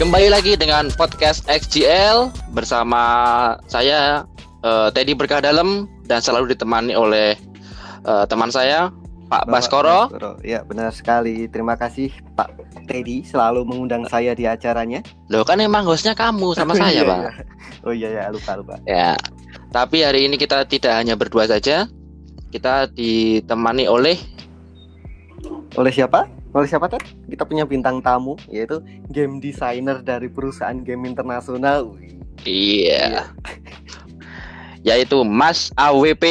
Kembali lagi dengan podcast XGL bersama saya uh, Teddy Berkah Dalam dan selalu ditemani oleh uh, teman saya Pak Baskoro. Baskoro. Ya benar sekali. Terima kasih Pak Teddy selalu mengundang saya di acaranya. Loh kan emang hostnya kamu sama saya Iya, Pak. iya. Oh iya ya lupa lupa. Ya. Tapi hari ini kita tidak hanya berdua saja. Kita ditemani oleh Oleh siapa? Oleh siapa Ted? Kita punya bintang tamu yaitu game designer dari perusahaan game internasional. Wih. iya. Yaitu Mas AWP.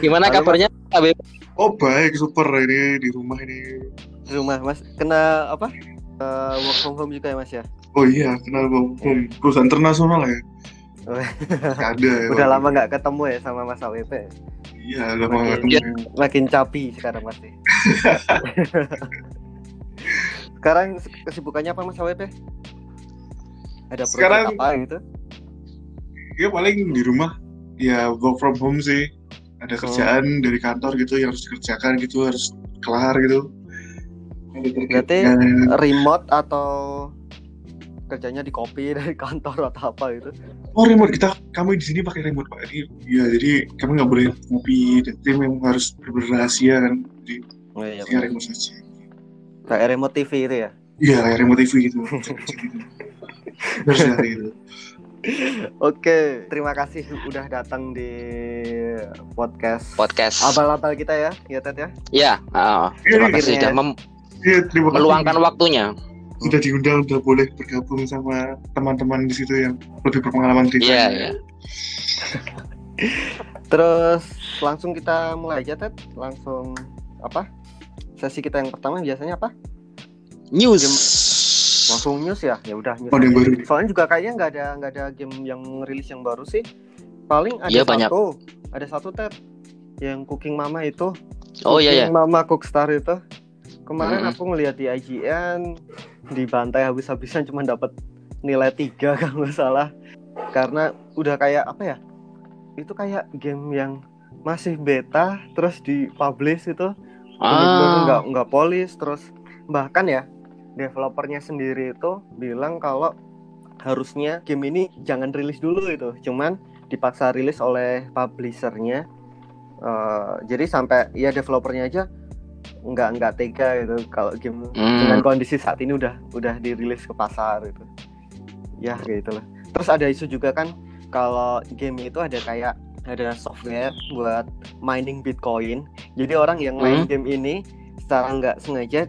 Gimana Halo, kabarnya AWP? Oh baik, super ini di rumah ini. Rumah Mas kena apa? Eh, work from home juga ya Mas ya? Oh iya, kenal bang. Hmm, perusahaan internasional ya. Ada. Udah lama nggak ketemu ya sama Mas AWP. Iya, lama nggak Makin, ketemu. makin capi sekarang pasti. sekarang kesibukannya apa Mas AWP? Ada proyek Sekarang- apa gitu? Ya paling di rumah. Ya work from home sih. Ada Oh. kerjaan dari kantor gitu yang harus dikerjakan gitu, harus kelar gitu. Berarti remote atau kerjanya di kopi dari kantor atau apa gitu? Oh remote kita, kami di sini pakai remote pak. Jadi, ya jadi kami nggak boleh ngopi. Dan tim memang harus berrahasia kan. Jadi Oh iya, ya remote saja. Kayak remote TV itu ya? Iya kayak remote TV gitu. Harus dari itu. Oke, terima kasih udah datang di podcast Podcast. abal-abal kita ya, ya Ted ya. Ya, ah, terima Iya, kasih iya. sudah mem- Iya, terima kasih. meluangkan waktunya. Sudah diundang udah boleh bergabung sama teman-teman di situ yang lebih berpengalaman di Iya, sana. iya. Terus langsung kita mulai aja Ted, langsung apa? Sesi kita yang pertama biasanya apa? News. Langsung news ya? Ya udah news. Oh, yang baru. Soalnya juga kayaknya nggak ada nggak ada game yang rilis yang baru sih. Paling ada Iya, banyak. satu, ada satu Ted yang Cooking Mama itu. Oh iya ya. Cooking Mama Cookstar itu. Kemarin Mm-mm. aku ngeliat di IGN dibantai habis-habisan cuma dapat nilai 3 kalau nggak salah. Karena udah kayak apa ya? Itu kayak game yang masih beta terus dipublish itu Ah, nggak nggak polis terus bahkan ya developernya sendiri itu bilang kalau harusnya game ini jangan rilis dulu itu cuman dipaksa rilis oleh publishernya Eh, jadi sampai ya developernya aja nggak nggak tega gitu kalau game hmm. dengan kondisi saat ini udah udah dirilis ke pasar gitu ya gitu lah terus ada isu juga kan kalau game itu ada kayak ada software buat mining bitcoin jadi orang yang main game ini secara nggak sengaja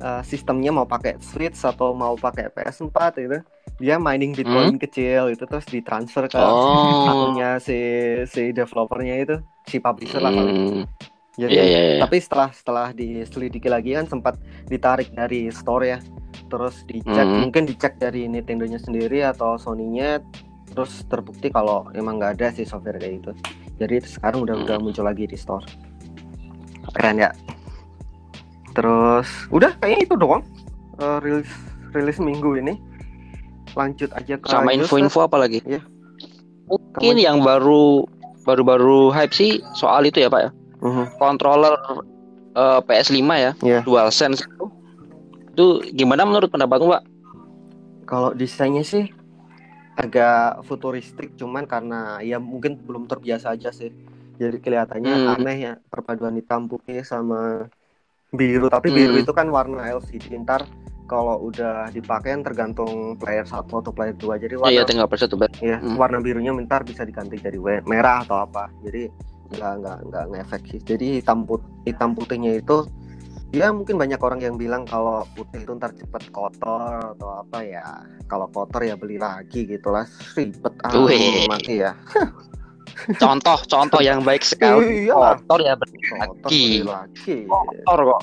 uh, sistemnya mau pakai switch atau mau pakai PS4 gitu dia mining bitcoin kecil itu terus ditransfer ke Oh. akunnya si si developernya itu si publisher lah paling. Jadi Iya, iya, iya. tapi setelah setelah diselidiki lagi kan sempat ditarik dari store ya terus dicek Hmm. mungkin dicek dari Nintendo-nya sendiri atau Sony-nya terus terbukti kalau emang nggak ada sih software kayak gitu jadi sekarang udah udah Hmm. muncul lagi di store keren ya terus udah kayaknya itu doang eh, rilis rilis minggu ini lanjut aja ke Sama info-info apa lagi? Iya. Mungkin Kamu- yang baru baru-baru hype sih soal itu ya Pak ya. Mhm. Controller eh, PS5 ya, Iya. DualSense itu. Itu gimana menurut pendapatmu, Pak? Kalau desainnya sih agak futuristik, cuman karena ya mungkin belum terbiasa aja sih. Jadi kelihatannya Hmm. aneh ya perpaduan hitam putih sama biru. Tapi biru Hmm. itu kan warna LCD. Ntar kalau udah dipakai kan tergantung player satu atau player 2 Jadi warna Iya, tinggal per satu ya, Hmm. warna birunya bentar bisa diganti jadi merah atau apa. Jadi nggak nggak nggak ngefek sih. Jadi hitam put hitam putihnya itu ya mungkin banyak orang yang bilang kalau putih itu ntar cepet kotor atau apa ya. Kalau kotor ya beli lagi gitulah ribet Wih. amat ya. Contoh, contoh yang baik sekali. Iya. Kotor ya beli Kotor lagi. beli lagi. Kotor kok.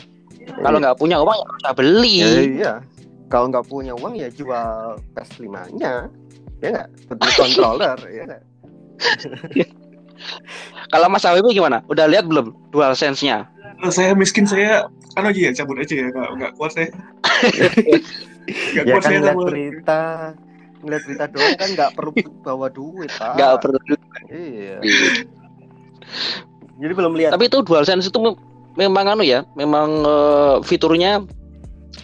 Kalau nggak punya uang ya bisa beli. Ya, iya. Kalau nggak punya uang ya jual PS5-nya. Ya nggak? Beli controller, ya nggak? Kalau Mas Awibu gimana? Udah lihat belum DualSense-nya? Kalau saya miskin saya kan aja ya cabut aja ya nggak nggak kuat saya. Nggak ya kuat kan saya ngeliat berita ngeliat berita doang kan nggak perlu bawa duit pak Nggak perlu. iya jadi belum lihat Tapi itu DualSense itu memang anu ya, memang eh, fiturnya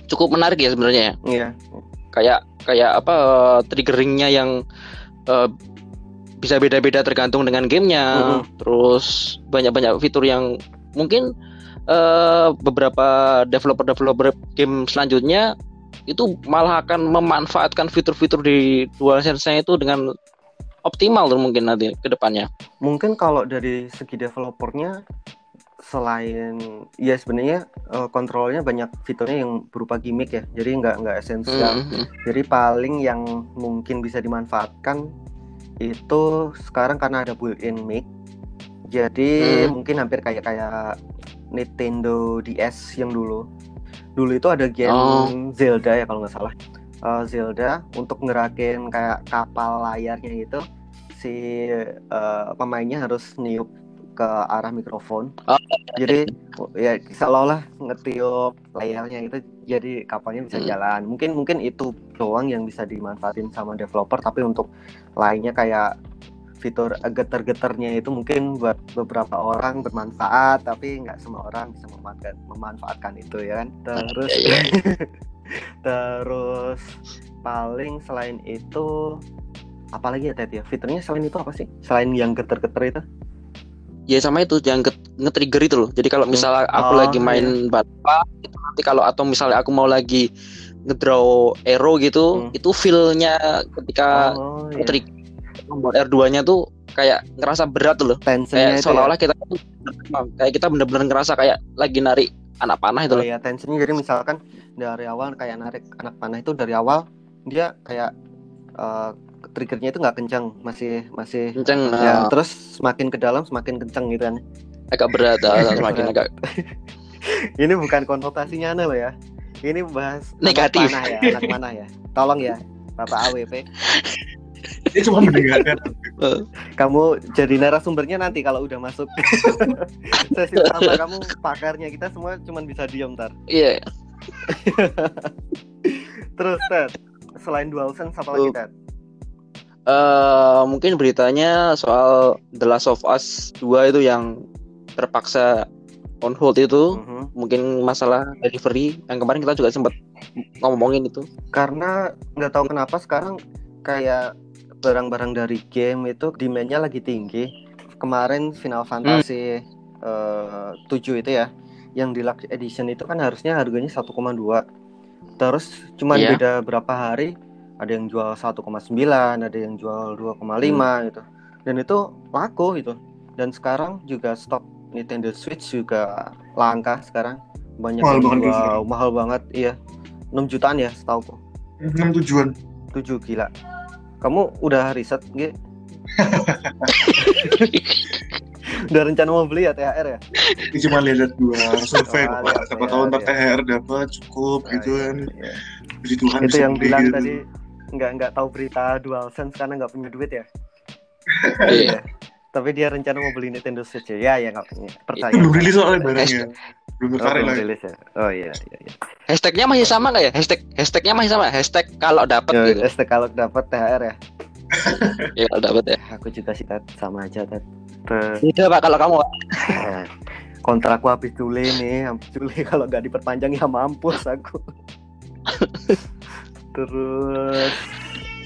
cukup menarik ya sebenarnya ya. Iya. Kayak kayak apa eh, triggeringnya yang eh, bisa beda-beda tergantung dengan gamenya. Mhm. Terus banyak-banyak fitur yang mungkin eh, beberapa developer-developer game selanjutnya itu malah akan memanfaatkan fitur-fitur di DualSense-nya itu dengan optimal tuh mungkin nanti ke depannya. Mungkin kalau dari segi developernya selain ya sebenarnya eh, kontrolnya banyak fiturnya yang berupa gimmick ya. Jadi nggak nggak esensial. Mhm. Jadi paling yang mungkin bisa dimanfaatkan itu sekarang karena ada built-in mic. Jadi Hmm. mungkin hampir kayak kayak Nintendo DS yang dulu. Dulu itu ada game Oh. Zelda ya kalau nggak salah. Eh, Zelda untuk ngerakin kayak kapal layarnya itu si eh, pemainnya harus niup ke arah mikrofon. Oh. Jadi ya seolah-olah ngetiup layarnya itu jadi kapalnya bisa Hmm. jalan. Mungkin mungkin itu doang yang bisa dimanfaatin sama developer tapi untuk lainnya kayak fitur geter-geternya itu mungkin buat beberapa orang bermanfaat tapi nggak semua orang bisa memanfaatkan memanfaatkan itu ya kan. Terus Iya, iya. terus paling selain itu apalagi ya Ted ya fiturnya selain itu apa sih selain yang geter-geter itu Ya sama itu yang nge-trigger itu loh. Jadi kalau misalnya aku Oh, lagi main batpa itu nanti kalau atau misalnya aku mau lagi ngedraw arrow gitu, Hmm. itu feel-nya ketika oh trigger tombol R2-nya tuh kayak ngerasa berat tuh loh. tensionnya Kayak itu seolah-olah kita kayak kita bener-bener ngerasa kayak lagi narik anak panah ya. itu Oh loh. ya tensionnya jadi misalkan dari awal kayak narik anak panah itu dari awal dia kayak eh, triggernya itu nggak kencang masih masih Kenceng ya nah, terus semakin ke dalam semakin kencang gitu kan agak berat ah, semakin agak ini bukan konotasinya aneh loh ya ini bahas anak Negatif. panah ya anak panah ya tolong ya Bapak AWP Dia cuma mendengarkan. kamu jadi narasumbernya nanti kalau udah masuk sesi pertama kamu pakarnya kita semua cuman bisa diam ntar iya. terus Ted selain DualSense apa lagi Oh. Ted Eh, mungkin beritanya soal The Last of Us 2 itu yang terpaksa on hold itu. Mhm. mungkin masalah delivery yang kemarin kita juga sempat ngomongin itu. Karena nggak tahu kenapa sekarang kayak barang-barang dari game itu demandnya lagi tinggi. Kemarin Final Fantasy eh, 7 itu ya yang deluxe edition itu kan harusnya harganya 1,2 terus cuman Iya. beda berapa hari ada yang jual 1,9 ada yang jual 2,5 gitu dan itu laku gitu dan sekarang juga stok Nintendo Switch juga langka sekarang banyak Mahal yang banget jual mahal banget iya 6 jutaan ya setauku Enam tujuan. 7 gila kamu udah riset G? udah rencana mau beli ya THR ya Ini cuma lihat dua survei Oh, kok, Pak. Siapa lihat, tahu ntar lihat. THR dapat cukup Ah, gitu iya, kan. iya. Puji Tuhan itu yang bilang gitu. tadi nggak nggak tahu berita DualSense karena nggak punya duit ya. Iya. tapi dia rencana mau beli Nintendo Switch ya. Ya ya nggak punya. Percaya Belum rilis soalnya barangnya. Belum Oh, belum lagi. rilis ya. Oh iya iya iya. Hashtagnya masih sama nggak ya? Hashtag hashtagnya masih sama? Hashtag kalau dapat Ya, gitu. ST kalau dapat THR ya. Ya kalau dapat ya. Aku juga sih Ted. sama aja. Terus, beda pak kalau kamu. Pak. kontrakku habis Juli nih habis Juli kalau nggak diperpanjang ya mampus aku terus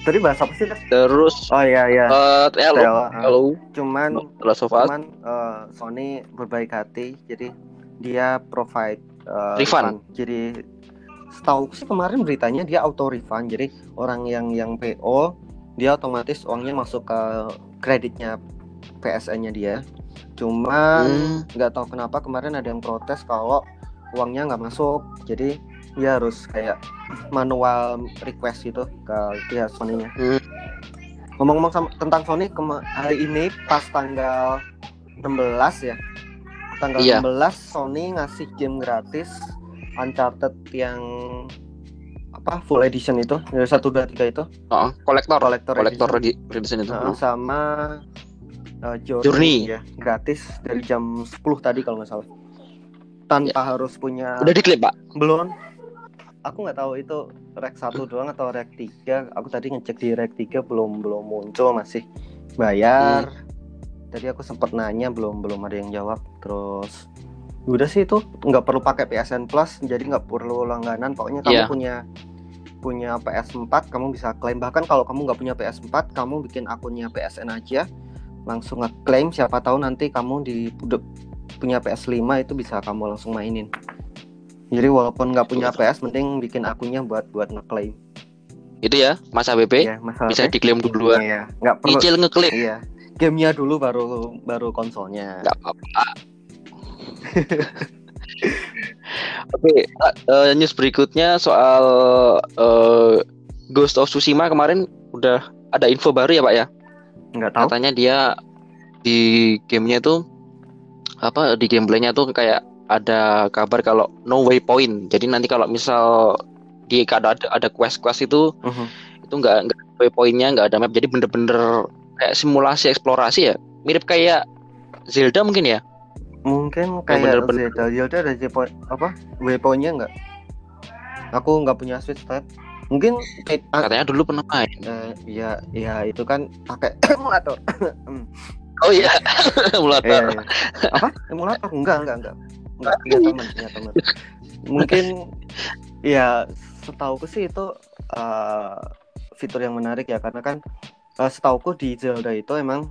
tadi bahas apa sih terus oh iya iya. Tel, halo ah. halo. Cuman Last of Us. cuman eh, Sony berbaik hati jadi dia provide eh, Refund. jadi setahu sih kemarin beritanya dia auto refund. Jadi orang yang yang PO dia otomatis uangnya masuk ke kreditnya PSN-nya dia. Cuman Hmm. nggak tahu kenapa kemarin ada yang protes kalau uangnya nggak masuk. Jadi dia harus kayak manual request gitu ke pihak Sony-nya. Hmm. ngomong-ngomong sama, tentang Sony hari ini pas tanggal 16 ya. Tanggal Iya. 16 Sony ngasih game gratis Uncharted yang apa full edition itu ya satu dua tiga itu. Oh, kolektor. Kolektor kolektor edition. di edition itu. Nah, sama uh, Journey, Journey. ya gratis dari jam 10 tadi kalau nggak salah. Tanpa harus punya udah diklip pak? Belum aku nggak tahu itu rek satu doang atau rek tiga. Aku tadi ngecek di rek tiga belum belum muncul masih bayar. Tadi aku sempat nanya belum belum ada yang jawab. Terus udah sih itu nggak perlu pakai PSN Plus jadi nggak perlu langganan. Pokoknya kamu Iya. punya punya PS4 kamu bisa klaim. Bahkan kalau kamu nggak punya PS4 kamu bikin akunnya PSN aja. Langsung ngeklaim siapa tahu nanti kamu di punya PS5 itu bisa kamu langsung mainin jadi walaupun nggak punya PS mending bikin akunnya buat buat ngeklaim Itu ya, Mas ABP ya masalah bisa diklaim duluan. ya nggak perlu Nyicil ngeklaim. iya gamenya dulu baru baru konsolnya Nggak apa-apa. Oke, eh, news berikutnya soal eh, Ghost of Tsushima kemarin udah ada info baru ya Pak ya. nggak tahu Katanya dia di gamenya tuh apa di gameplaynya tuh kayak ada kabar kalau no way point. Jadi nanti kalau misal di ada ada quest-quest itu Mhm. itu nggak nggak ada waypointnya nggak ada map. Jadi bener-bener kayak simulasi eksplorasi ya. Mirip kayak Zelda mungkin ya? Mungkin kayak bener-bener- Zelda. Zelda ada waypoint apa? Waypointnya nggak? Aku nggak punya switch tab mungkin katanya dulu pernah main. Eh, ya ya itu kan pakai emulator. Oh iya emulator. Iya. apa? Emulator? Enggak enggak enggak enggak punya teman punya teman mungkin ya setauku sih itu eh, fitur yang menarik ya. Karena kan eh, setauku di Zelda itu emang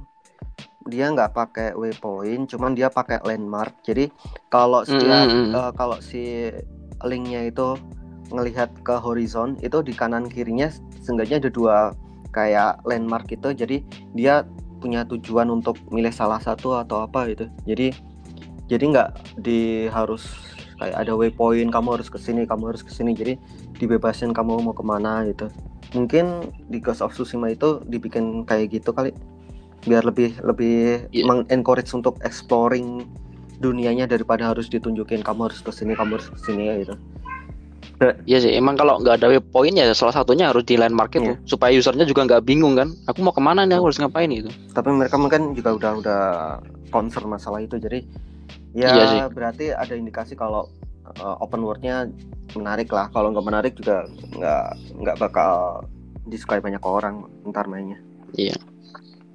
dia nggak pakai waypoint cuman dia pakai landmark. Jadi kalau setiap Mm, mm, mm. eh, kalau si linknya itu ngelihat ke horizon itu di kanan kirinya seenggaknya ada dua kayak landmark itu. Jadi dia punya tujuan untuk milih salah satu atau apa gitu. Jadi jadi nggak di harus kayak ada waypoint kamu harus ke sini kamu harus ke sini jadi dibebasin kamu mau ke mana gitu. Mungkin di Ghost of Tsushima itu dibikin kayak gitu kali. Biar lebih lebih Iya. mengencourage untuk exploring dunianya daripada harus ditunjukin kamu harus ke sini kamu harus ke sini ya gitu. Iya sih emang kalau nggak ada waypoint ya salah satunya harus di landmark itu. Iya. supaya usernya juga nggak bingung kan aku mau ke mana nih aku harus ngapain gitu. Tapi mereka mungkin juga udah udah concern masalah itu. Jadi ya Iya sih. berarti ada indikasi kalau uh, open worldnya menarik lah. Kalau nggak menarik juga nggak nggak bakal disukai banyak orang ntar mainnya.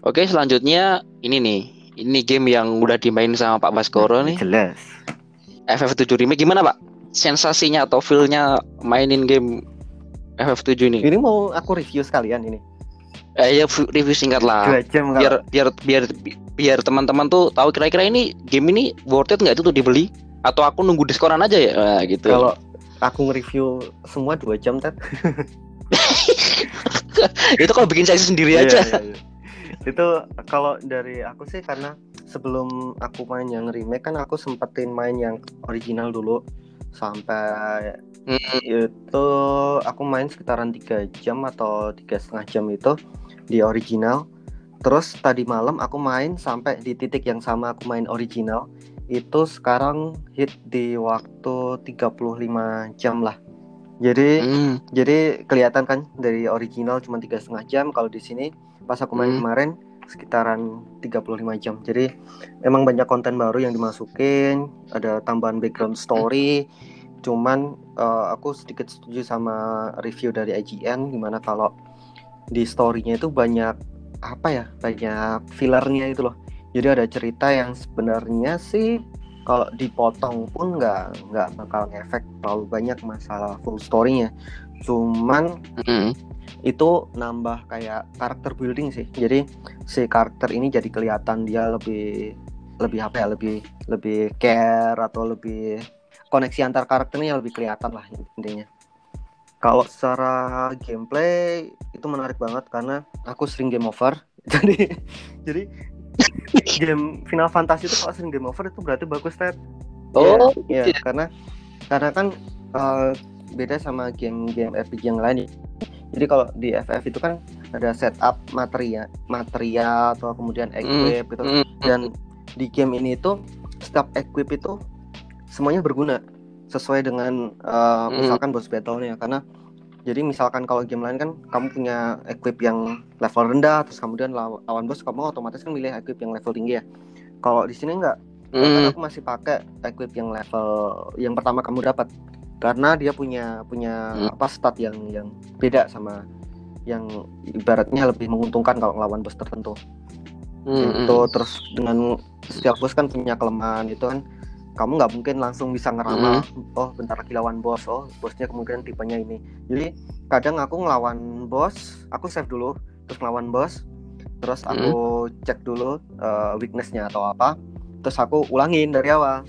Oke selanjutnya ini nih. Ini game yang udah dimain sama Pak Baskoro nih. jelas. FF7 remake. Gimana Pak? Sensasinya atau feelnya mainin game FF7 ini? Ini mau aku review sekalian ini. Eh ya review singkat lah. Dua jam kalau biar biar biar biar teman-teman tuh tahu kira-kira ini game ini worth it nggak itu tuh dibeli? Atau aku nunggu diskonan aja ya? Nah, gitu. Kalau aku nge-review semua dua jam tet. Itu kalau bikin saya sendiri Iya, aja. iya, iya. itu kalau dari aku sih karena sebelum aku main yang remake kan aku sempetin main yang original dulu. Sampai Mm, itu aku main sekitaran tiga jam atau tiga setengah jam itu di original terus tadi malam aku main sampai di titik yang sama aku main original. Itu sekarang hit di waktu 35 jam lah. Jadi mm, jadi kelihatan kan dari original cuma tiga setengah jam. Kalau di sini pas aku main Hmm. kemarin sekitaran 35 jam. Jadi emang banyak konten baru yang dimasukin ada tambahan background story. Cuman eh, aku sedikit setuju sama review dari IGN di mana kalau di storynya itu banyak apa ya banyak fillernya itu loh. Jadi ada cerita yang sebenarnya sih kalau dipotong pun nggak nggak bakal ngefek terlalu banyak masalah full storynya. Cuman mm. itu nambah kayak karakter building sih. Jadi si karakter ini jadi kelihatan dia lebih lebih apa ya lebih lebih care atau lebih koneksi antar karakternya lebih kelihatan lah intinya kalau secara gameplay itu menarik banget karena aku sering game over jadi jadi game Final Fantasy itu kalau sering game over itu berarti bagus Ted oh ya ya. karena karena kan eh, beda sama game-game RPG yang lain. Jadi kalau di FF itu kan ada setup material, material atau kemudian equip gitu. Mm, Dan di game ini itu setiap equip itu semuanya berguna sesuai dengan eh, Hmm. misalkan boss battle-nya karena jadi misalkan kalau game lain kan kamu punya equip yang level rendah terus kemudian law- lawan bos kamu otomatis kan milih equip yang level tinggi ya. Kalau di sini enggak bahkan mm. aku masih pakai equip yang level yang pertama kamu dapat karena dia punya punya Hmm. apa stat yang yang beda sama yang ibaratnya lebih menguntungkan kalau ngelawan bos tertentu Mm, itu mm. terus dengan setiap bos kan punya kelemahan itu kan kamu nggak mungkin langsung bisa ngeramal oh bentar lagi lawan bos. Oh bosnya kemungkinan tipenya ini. Jadi kadang aku ngelawan bos aku save dulu terus ngelawan bos terus aku cek dulu uh, weaknessnya atau apa terus aku ulangin dari awal.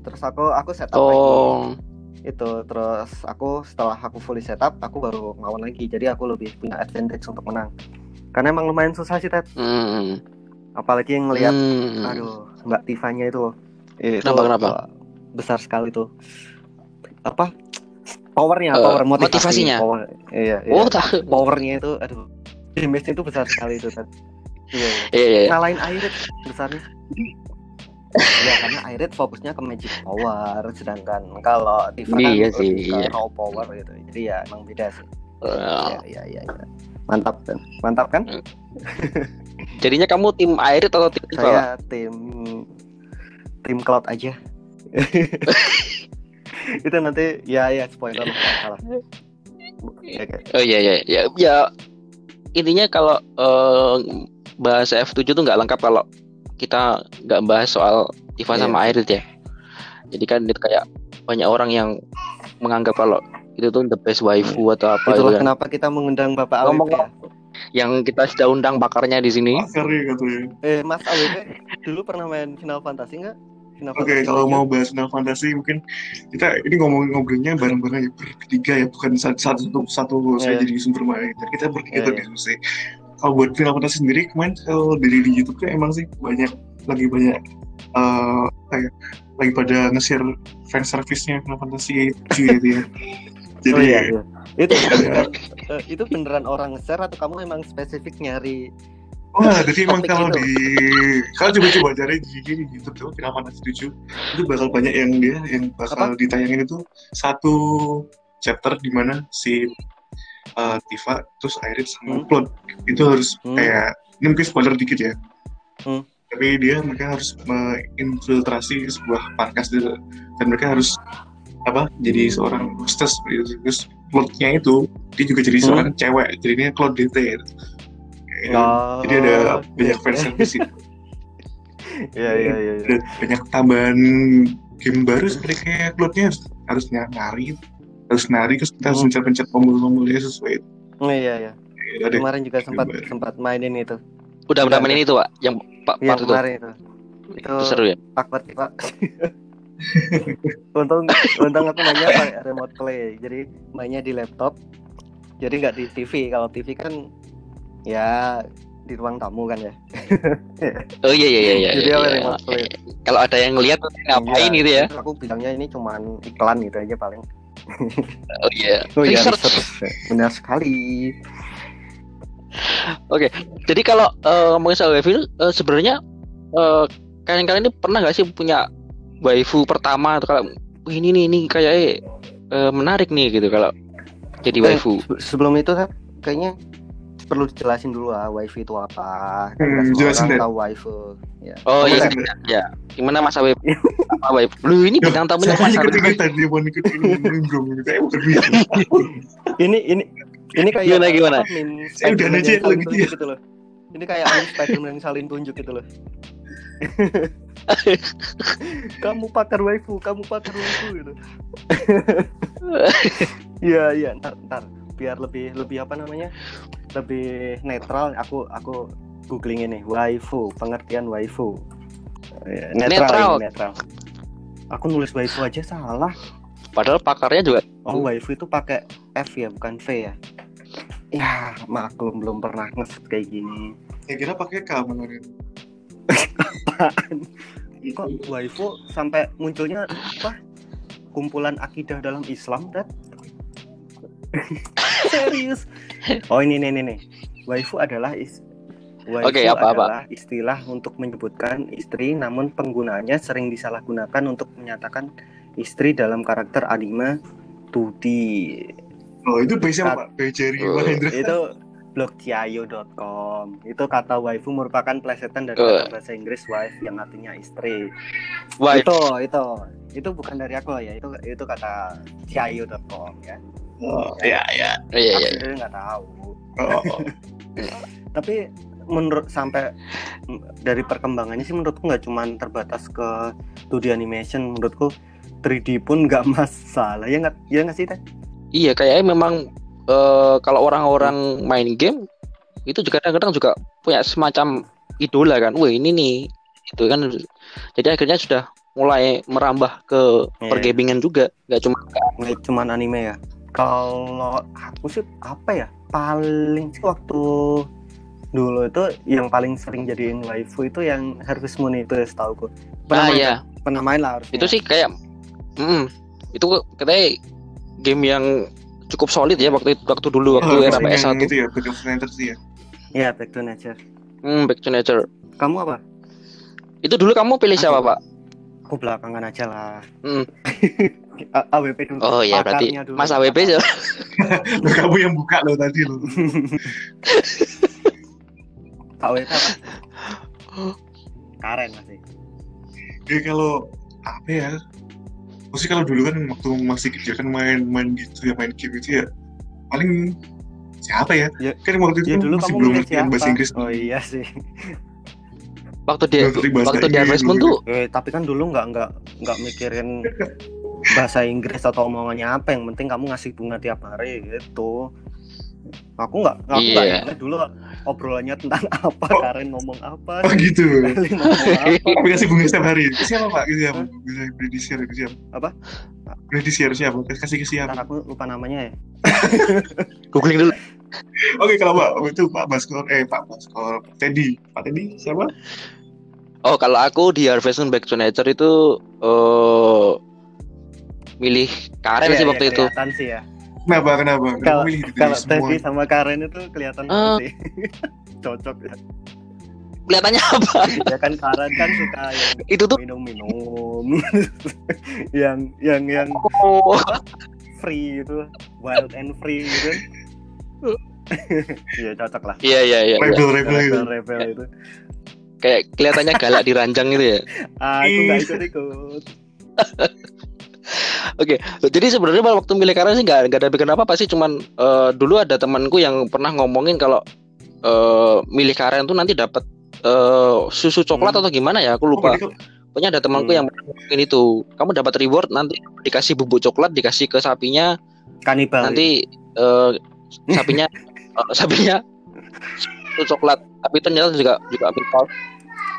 Terus aku aku setup lagi. Oh, itu terus aku setelah aku fully setup aku baru ngelawan lagi. Jadi aku lebih punya advantage untuk menang. Karena emang lumayan susah sih Ted. Hmm, apalagi yang ngelihat hmm. aduh mbak Tivanya itu itu Kenapa, kenapa? uh, besar sekali tuh apa powernya Eh, power motivasi motivasinya? power, iya, iya. Oh, tak. powernya itu aduh damage itu besar sekali itu Ted iya, iya. Iya, iya, iya. ngalahin Irit besarnya ya karena Irit fokusnya ke magic power sedangkan kalau Tifa Iya kan sih, iya. raw power gitu jadi ya emang beda sih Eh, ya ya ya, ya. mantap kan mantap kan Jadinya kamu tim air atau tim Tifa? saya tim tim cloud aja itu nanti ya ya spoiler lah, salah ya, Oh iya iya ya ya intinya kalau eh, bahas F7 tuh nggak lengkap kalau kita nggak bahas soal Tifa Iya. sama Aerith ya. Jadi kan itu kayak banyak orang yang menganggap kalau itu tuh the best waifu atau apa gitu itulah kan. kenapa kita mengundang bapak AWP ya. Yang kita sudah undang bakarnya di sini. Makar ya katanya. eh mas AWP dulu pernah main Final Fantasy nggak Oke, Fantasy kalau mau bahas Final Fantasy mungkin kita ini ngomong-ngobrolnya bareng-bareng ya bertiga ya, bukan satu satu, satu saya Iya. jadi sumber main. Dan kita bertiga Iya, tuh iya. diskusi. Kalau buat Final Fantasy sendiri kemarin kalau dari di YouTube tuh emang sih banyak lagi banyak eh kayak lagi pada nge-share fan service-nya Final Fantasy 7 gitu ya. Jadi oh iya, iya. itu eh, itu beneran orang share atau kamu emang spesifik nyari Wah, jadi emang kalau itu. di kalau coba-coba cari di di YouTube tuh Final Fantasy 7 itu bakal banyak yang dia yang bakal ditayangin itu satu chapter di mana si uh, Tifa terus Aerith sama Hmm. Cloud itu harus Hmm. kayak ini mungkin spoiler dikit ya. Hmm. Tapi dia mereka harus menginfiltrasi sebuah gitu. dan mereka harus apa jadi seorang hostess gitu. Terus Cloud-nya itu dia juga jadi Hmm. seorang cewek, jadinya gitu. Kayak- Oh, jadi ada banyak iya. fan service itu. Iya iya iya. iya. ada banyak tambahan game baru seperti kayak cloudnya harus, nari harus nari terus kita harus Hmm. pencet-pencet tombol-tombolnya sesuai Oh, iya iya. Ya, Kemarin juga sempat Gambar. sempat mainin itu. Udah udah Udah, main ini tuh pak, yang pak Iya part itu. kemarin itu. Itu Itu seru ya. sih, Pak. untung untung aku mainnya pakai remote play. Jadi mainnya di laptop. Jadi nggak di TV. Kalau TV kan ya di ruang tamu kan ya. Oh iya iya iya iya. Jadi iya, iya. remote play? Kalau ada yang lihat ngapain Iya, gitu ya? Aku bilangnya ini cuman iklan gitu aja paling. Oh iya. Oh iya, Research. research. benar sekali. Jadi kalau eh, ngomongin soal waifu eh, sebenarnya eh, kalian-kalian ini pernah nggak sih punya waifu pertama atau kalau "Wih, ini nih ini kayak eh, menarik nih gitu kalau jadi Eh, waifu. Se- Sebelum itu kan kayaknya perlu dijelasin dulu lah wifi itu apa. Kan Hmm, jelasin deh. tahu wifi. Ya. Oh iya, iya, iya. Gimana Mas Awib? Apa waifu? Lu ini bintang tamunya Mas ikut Awib. ikutan dia mau ikut nimbrung gitu kayak bukan gitu Ini ini ini kayak Gimana, gimana? Eh, udah aja lagi dia. gitu loh. Ini kayak Spider-Man yang saling tunjuk gitu loh. kamu pakar waifu, kamu pakar waifu gitu. Iya iya, ntar ntar biar lebih lebih apa namanya? Lebih netral. Aku aku googling ini waifu, pengertian waifu. Ya, netral, Netral. ini, netral. Aku nulis waifu aja salah. Padahal pakarnya juga Oh, waifu itu pakai F ya, bukan V ya. Ya, maklum belum pernah ngeset kayak gini. ya kira pakai K Apaan? Kok waifu sampai munculnya apa? Kumpulan akidah dalam Islam, Dad? Serius? Oh, ini nih nih nih. Waifu adalah is Waifu Oke, apa, apa? adalah istilah untuk menyebutkan istri namun penggunaannya sering disalahgunakan untuk menyatakan istri dalam karakter anime 2D. oh itu base base Jerry Oh, Mahendra itu blogciayo.com itu kata waifu merupakan plesetan dari kata bahasa Inggris wife yang artinya istri waifu. itu itu itu bukan dari aku ya itu itu kata ciayo.com ya oh ya ya Iya aku iya. sendiri nggak tahu oh, tapi menurut sampai dari perkembangannya sih menurutku nggak cuman terbatas ke 2D animation menurutku 3D pun nggak masalah ya nggak ya nggak sih Teh? Iya, kayaknya memang eh, kalau orang-orang main game itu juga kadang-kadang juga punya semacam idola kan. Wah, ini nih itu kan. Jadi akhirnya sudah mulai merambah ke Iya. pergamingan juga, nggak cuma nggak cuman anime ya kalau aku sih apa ya paling sih waktu dulu itu yang paling sering jadiin waifu itu yang Harvest Moon itu ya setahu Ah pernah main, ya, kan? pernah main lah harusnya itu sih kayak mm, itu katanya game yang cukup solid ya waktu waktu dulu waktu Oh, era yang PS1. itu ya Back of Nature sih ya ya Back to Nature Hmm, Back to Nature. kamu apa Itu dulu kamu pilih siapa, Pak? Aku belakangan aja lah. A- AWP dulu Oh iya berarti dulu. Mas AWP sih. Loh, kamu yang buka loh tadi loh AWP apa Karen masih ya kalau apa ya Mesti kalau dulu kan waktu masih kecil kan main-main gitu ya main game itu ya paling siapa ya? Ya- kan waktu itu ya kan dulu masih belum ngerti yang siapa bahasa Inggris. oh iya sih Waktu dia waktu di Inggris Harvest Moon dulu. tuh Eh, tapi kan dulu nggak nggak nggak mikirin bahasa Inggris atau omongannya apa yang penting kamu ngasih bunga tiap hari gitu aku nggak aku nggak Iya. ingat dulu obrolannya tentang apa Oh. Karen ngomong apa Oh gitu. Tapi kasih bunga setiap hari. Siapa Pak? Itu siapa? Bisa beri di share ke siapa? Apa? Beri di share siapa? Kasih ke siapa? Aku lupa namanya ya googling dulu. Oke kalau Pak itu Pak Baskor eh Pak Baskor Teddy. Pak Teddy siapa? Oh, kalau aku di Harvest Moon Back to Nature itu eh milih Karen Iya, sih iya, waktu itu. kelihatan sih ya Kenapa? Kenapa? Kalau- kalau? Teddy sama Karen itu kelihatan sih cocok ya. Kelihatannya apa? ya kan Karen kan suka yang itu tuh minum-minum yang yang yang oh, free itu wild and free gitu kan iya cocok lah iya iya iya. iya. Rebel Rebel itu. rebel itu Kayak kelihatannya galak di ranjang gitu ya. aku nggak ikut ikut Oke, jadi sebenarnya pada waktu milih Karen sih nggak ada bikin apa apa sih, cuman eh, dulu ada temanku yang pernah ngomongin kalau eh, milih Karen tuh nanti dapat eh, susu coklat Hmm. atau gimana ya, aku Oh, lupa. kalau- Pokoknya ada temanku Hmm. yang ngomongin itu, kamu dapat reward nanti dikasih bubuk coklat, dikasih ke sapinya, kanibal nanti eh, sapinya eh, sapinya susu coklat, tapi ternyata juga juga pistol.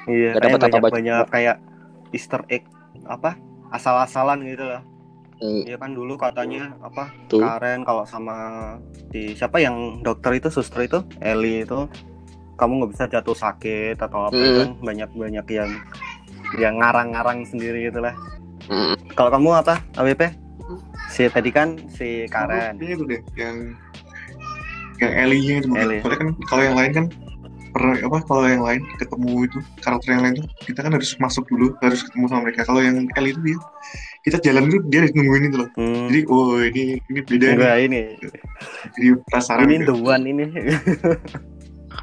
iya kayak dapat banyak banyak kayak Easter egg apa asal-asalan gitu lah Hmm, Iya kan dulu katanya apa tuh. Karen kalau sama di siapa yang dokter itu suster itu Eli itu kamu nggak bisa jatuh sakit atau apa itu Hmm. kan banyak banyak yang yang ngarang-ngarang sendiri gitu lah Hmm. kalau kamu apa AWP si tadi kan si Karen Kayaknya itu deh yang yang Ellie-nya itu mungkin. Ellie. Soalnya kan kalau yang lain kan per apa kalau yang lain ketemu itu karakter yang lain tuh kita kan harus masuk dulu harus ketemu sama mereka kalau yang Ellie itu dia kita jalan dulu dia nungguin itu loh hmm. jadi oh ini ini beda nih enggak ini jadi penasaran ini gitu. the one ini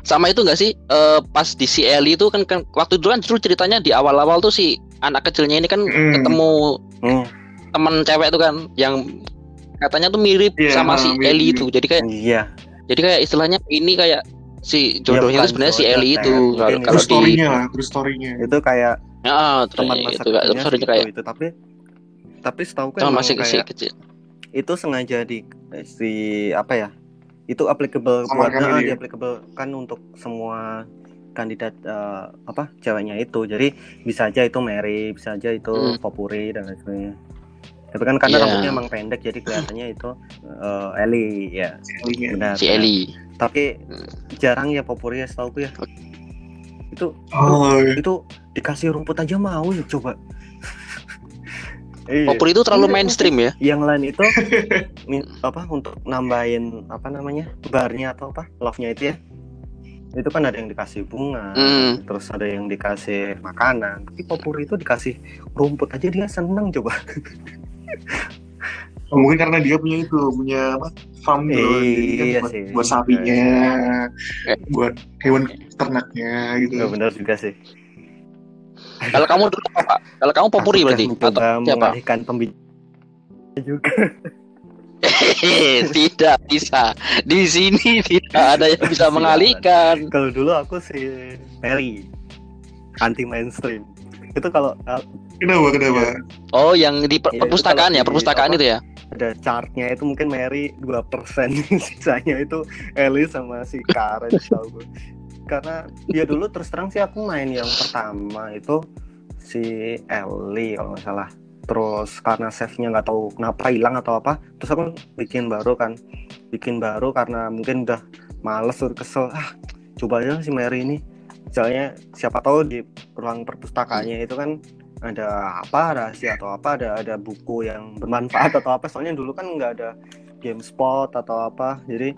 Sama itu nggak sih eh, pas di si Ellie itu kan, kan waktu dulu kan justru ceritanya di awal-awal tuh si anak kecilnya ini kan Mm. ketemu Hmm. teman cewek tuh kan yang katanya tuh mirip Iya, sama si mirip, Ellie itu. Jadi kayak iya jadi kayak istilahnya ini kayak si jodohnya bukan itu sebenarnya si Ter. itu. Kalau kalau di story-nya lah terus story-nya itu kayak ya, teman masa itu kayak si kayak itu, itu tapi tapi setahu kan masih kecil kayak kecil. itu sengaja di si apa ya itu applicable Sama buat kan nah, ini di ya? applicable kan untuk semua kandidat eh, apa ceweknya itu jadi bisa aja itu Mary bisa aja itu Hmm. Popuri dan lain sebagainya tapi kan karena Iya. rambutnya emang pendek jadi kelihatannya itu eh, Ellie ya benar Si. Ellie. tapi Hmm. jarang ya Popuri ya setahu ya itu oh itu dikasih rumput aja mau ya coba Iya. Popuri itu terlalu Iya, mainstream ya. yang lain itu apa untuk nambahin apa namanya barnya atau apa love-nya itu ya itu kan ada yang dikasih bunga Hmm. terus ada yang dikasih makanan tapi popuri itu dikasih rumput aja dia seneng coba Oh, mungkin karena dia punya itu punya apa farm gitu Iya kan buat, sih. buat sapinya Eh. buat hewan ternaknya gitu nggak benar juga sih Kalau kamu dulu apa? Kalau kamu Popuri berarti atau siapa? mengalihkan pembicaraan juga tidak bisa. Di sini tidak ada yang bisa mengalihkan. Kalau dulu aku si Mary anti mainstream. Itu kalau Kenapa, kenapa? Oh, yang di per- Iya, perpustakaan ya, perpustakaan itu ya. ada chartnya itu mungkin Mary 2% sisanya itu Ellie sama si Karen tau gue. Karena dia dulu terus terang sih aku main yang pertama itu si Ellie kalau nggak salah. Terus karena save-nya nggak tahu kenapa hilang atau apa, terus aku bikin baru kan. Bikin baru karena mungkin udah males udah kesel. Ah, coba aja si Mary ini. Misalnya siapa tahu di ruang perpustakaannya itu kan ada apa rahasia atau apa ada ada buku yang bermanfaat atau apa? Soalnya dulu kan nggak ada GameSpot atau apa. Jadi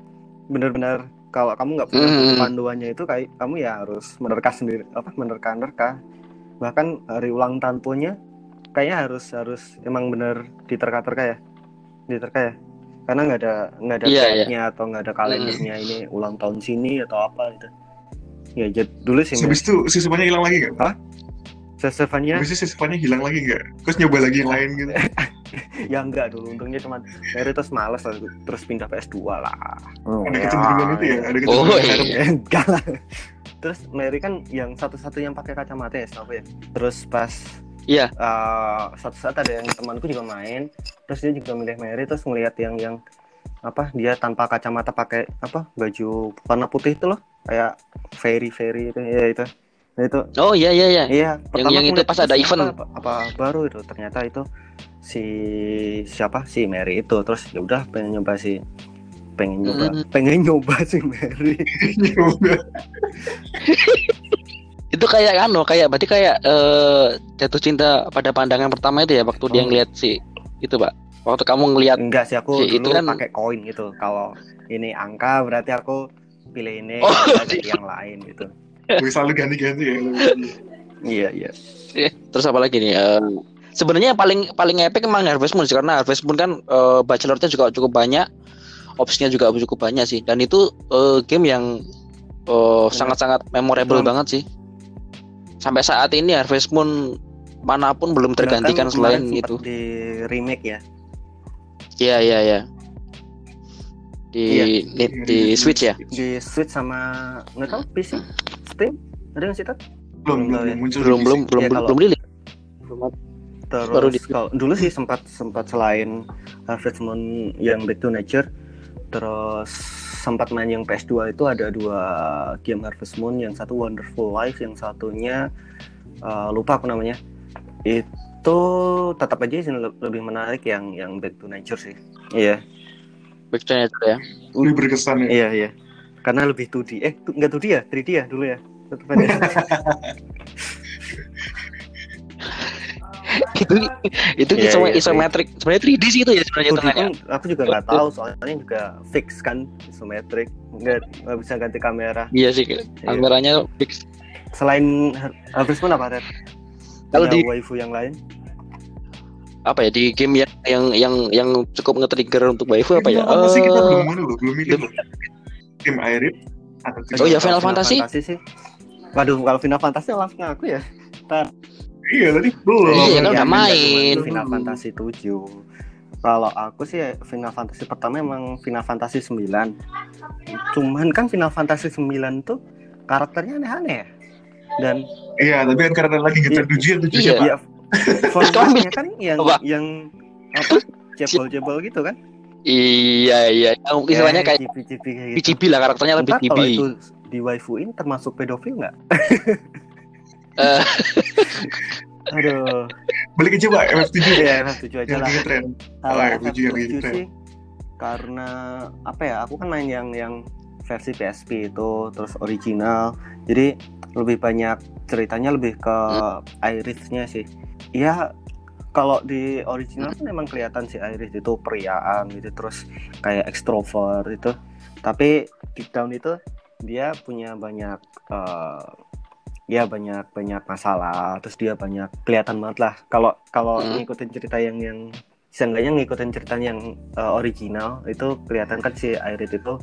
benar-benar kalau kamu nggak punya Hmm. panduannya itu kayak kamu ya harus menerka sendiri apa menerka-nerka. Bahkan hari ulang tahun punya kayaknya harus harus emang benar diterka-terka ya diterka ya. Karena nggak ada nggak ada Iya, tag-nya atau nggak ada kalendernya ini ulang tahun sini atau apa gitu. Ya jadi dulu sih Habis itu siswanya hilang lagi nggak? Sesevannya Habis itu hilang lagi nggak? Terus nyoba lagi yang lain gitu. ya enggak dulu untungnya cuman Mary terus males lah, terus pindah PS2 lah oh, Ada kecenderungan itu ya? Ada Oh, kecenderungan iya. serem. ya enggak lah terus Mary kan yang satu-satu yang pakai kacamata ya setahu ya terus pas Iya. eh, satu saat ada yang temanku juga main terus dia juga milih Mary terus ngelihat yang yang apa dia tanpa kacamata pakai apa baju warna putih itu loh kayak fairy fairy itu ya itu nah, itu Oh iya iya iya. Iya, yang aku itu pas ada event. Apa, apa baru itu ternyata itu si siapa si Mary itu terus ya udah pengen nyoba si pengen nyoba Hmm. pengen nyoba si Mary Nyoba. Itu kayak anu, kayak berarti kayak eh, jatuh cinta pada pandangan pertama itu ya waktu dia Oh. ngeliat si itu, Pak. Waktu kamu ngeliat enggak sih aku Si, itu dulu kan- pakai koin gitu kalau ini angka berarti aku pilih ini Oh, iya. yang lain gitu Wih, selalu ganti-ganti ya. iya iya terus apa lagi nih? Eh, sebenarnya yang paling paling epic emang Harvest Moon sih karena Harvest Moon kan eh, bachelornya juga cukup banyak, opsinya juga cukup banyak sih. Dan itu eh, game yang eh, sangat-sangat memorable Betul. banget sih. Sampai saat ini Harvest Moon mana pun belum tergantikan Bahkan selain itu. di remake ya Iya iya iya. Di Iya. di, di Switch ya. di Switch sama nggak tahu PC Steam ada yang sih Tat? Belum, belum, Belum, belum muncul. Belum belum belum Iya, belum, kalau- belum rilis. Terus Baru di- kalau dulu sih sempat sempat selain Harvest Moon yang Back to Nature, terus sempat main yang PS2 itu ada dua game Harvest Moon, yang satu Wonderful Life, yang satunya eh, lupa apa namanya. Itu tetap aja sih le- lebih menarik yang yang Back to Nature sih. Iya, Back to Nature ya. Lebih berkesan ya. iya, iya. Karena lebih 2D. Eh, tu- nggak 2D ya? 3D ya dulu ya? Itu itu Iya, iso- iya, isometric. Sebenarnya 3D sih itu ya sebenarnya 2D hitungannya. pun aku juga nggak tahu soalnya juga fix kan isometric nggak nggak bisa ganti kamera Iya sih, kameranya fix. selain Har- Harvest Moon apa Red? Kalau di waifu yang lain apa ya di game yang yang yang yang cukup nge-trigger untuk waifu apa ya? Final Fantasy kita Eh, belum loh, belum loh. Tim Airip atau tim Oh iya, Kalau Final Fantasy? sih waduh kalau Final Fantasy langsung aku ya Iya, tadi belum. Iya, kan udah main. cuman Final Fantasy 7 kalau aku sih Final Fantasy pertama emang Final Fantasy 9 cuman kan Final Fantasy 9 tuh karakternya aneh-aneh ya dan Iya, tapi kan karena lagi ngejar Iya. tujuh yang tujuh Iya. ya formnya kan yang Apa? yang apa cebol-cebol gitu kan Iya iya, yang istilahnya kayak cipi-cipi kayak gitu. PCB lah karakternya lebih Ntar kalau PCB. itu di waifuin termasuk pedofil nggak? Eh. Aduh, Balik aja Pak, FF7 ya setuju aja yang lah. lagi ngetren. Kalau Oh, ya, tujuh yang FF7 gitu. sih karena apa ya? Aku kan main yang yang versi PSP itu terus original. Jadi lebih banyak ceritanya lebih ke Iris-nya sih. Iya kalau di original kan emang kelihatan si Iris itu periaan gitu terus kayak ekstrovert itu. Tapi deep down itu dia punya banyak eh, ya banyak banyak masalah terus dia banyak kelihatan banget lah kalau kalau Hmm. ngikutin cerita yang yang seenggaknya ngikutin cerita yang eh, original itu kelihatan kan si Iris itu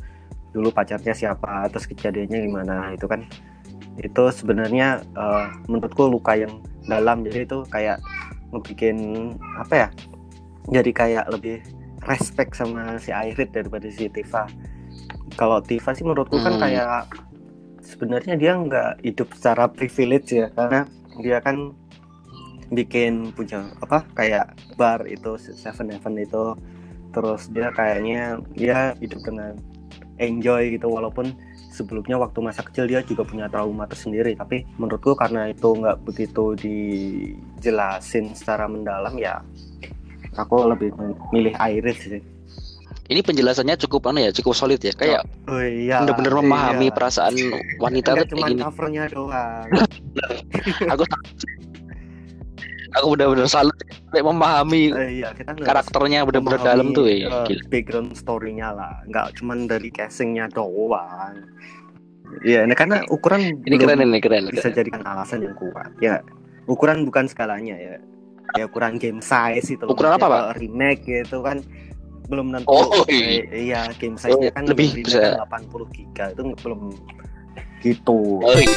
dulu pacarnya siapa terus kejadiannya gimana itu kan itu sebenarnya eh, menurutku luka yang dalam jadi itu kayak ngebikin apa ya? Jadi kayak lebih respect sama si Irit daripada si Tifa. Kalau Tifa sih menurutku kan Hmm. kayak sebenarnya dia nggak hidup secara privilege ya karena dia kan bikin punya apa kayak bar itu Seven Heaven itu. Terus dia kayaknya dia hidup dengan enjoy gitu walaupun sebelumnya waktu masa kecil dia juga punya trauma tersendiri tapi menurutku karena itu nggak begitu dijelasin secara mendalam ya aku lebih milih Iris sih Ini penjelasannya cukup anu ya, cukup solid ya. Kayak oh iya bener-bener memahami iya. perasaan wanita tuh kayak gini. covernya doang Aku aku bener-bener salut kayak memahami Eh, iya kita karakternya memahami, dalam tuh ya. eh, Gila. background story-nya lah nggak cuma dari casingnya doang Iya, ini karena ukuran Ini keren ini keren. bisa keren. jadikan alasan yang kuat. Ya, ukuran bukan segalanya ya. Ya ukuran game size itu. Ukuran apa, Maksudnya kalau Remake gitu kan belum tentu. Oh, eh, iya, game size-nya kan lebih bisa. kan 80 giga itu belum gitu. Oh, iya.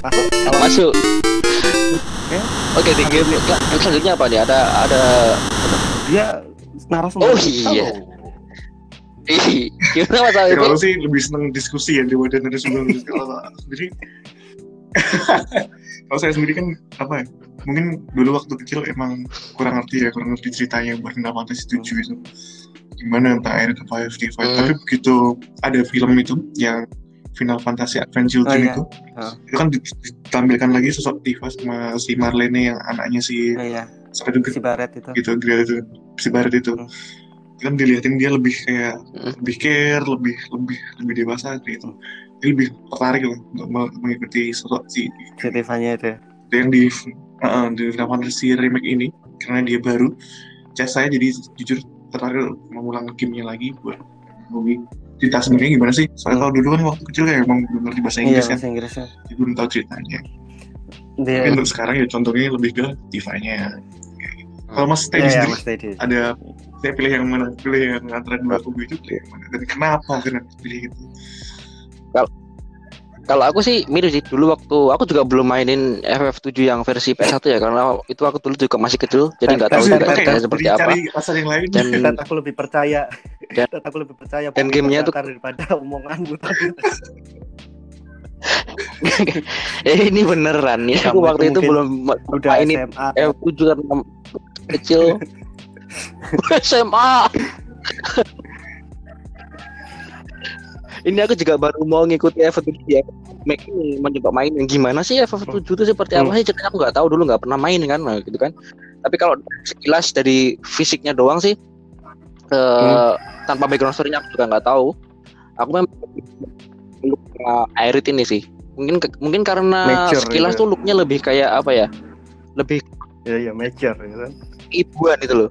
Masuk kalau Masuk. Oke, di game selanjutnya apa nih? Ada ada dia narasumber Oh, iya. gimana Mas Alif? kalau sih lebih seneng diskusi ya daripada narasumber kalau aku sendiri kalau saya sendiri kan apa ya mungkin dulu waktu kecil emang kurang ngerti ya kurang ngerti ceritanya buat Final Fantasy 7 itu gimana entah air ke 5 D5 Hmm. tapi begitu ada film itu yang Final Fantasy Advent Children Oh, iya. itu Hah. itu kan ditampilkan lagi sosok Tifa sama si Marlene yang anaknya si Oh, iya, itu si Baret itu. gitu itu si Barat itu Hmm. kan dilihatin dia lebih kayak Hmm. lebih care lebih lebih lebih dewasa gitu dia lebih tertarik loh untuk me- mengikuti sosok si Si Tiffany itu. ya. yang di uh, di Final Fantasy remake ini karena dia baru saya jadi jujur tertarik mengulang gamenya lagi buat hobi cerita sebenarnya gimana sih? Soalnya kalau dulu kan waktu kecil kayak emang belum ngerti bahasa Iya, Inggris kan bahasa Inggrisnya. jadi belum tahu ceritanya. Dia tapi untuk sekarang ya contohnya lebih ke Tifa-nya. Kalau Mas Teddy Iya, iya, sendiri Mas Teddy. ada saya pilih yang mana? Pilih yang antara dua kubu itu pilih yang mana? Dan kenapa kenapa pilih itu Kalau aku sih mirip sih. Dulu waktu aku juga belum mainin FF7 yang versi PS1 ya karena itu aku dulu juga masih kecil jadi nggak tahu Tapi- juga seperti apa. cari rasa yang lain. Dan Dan aku lebih percaya. Dan- aku lebih percaya. dan pemilik gamenya tuh- daripada omonganmu tadi. eh ini beneran ya aku Kamu waktu itu belum Udah mainin SMA. FF7 karena kecil. SMA. ini aku juga baru mau ngikuti FF7 ya. Make mencoba main yang gimana sih FF7 itu seperti apa sih ceritanya aku nggak tahu dulu nggak pernah main kan nah, gitu kan. Tapi kalau sekilas dari fisiknya doang sih eh, tanpa background story-nya aku juga nggak tahu. Aku memang look Airit ini sih. Mungkin ke- mungkin karena Mature sekilas gitu. tuh looknya lebih kayak apa ya? Lebih Ya, ya, mature gitu kan. ibuan itu loh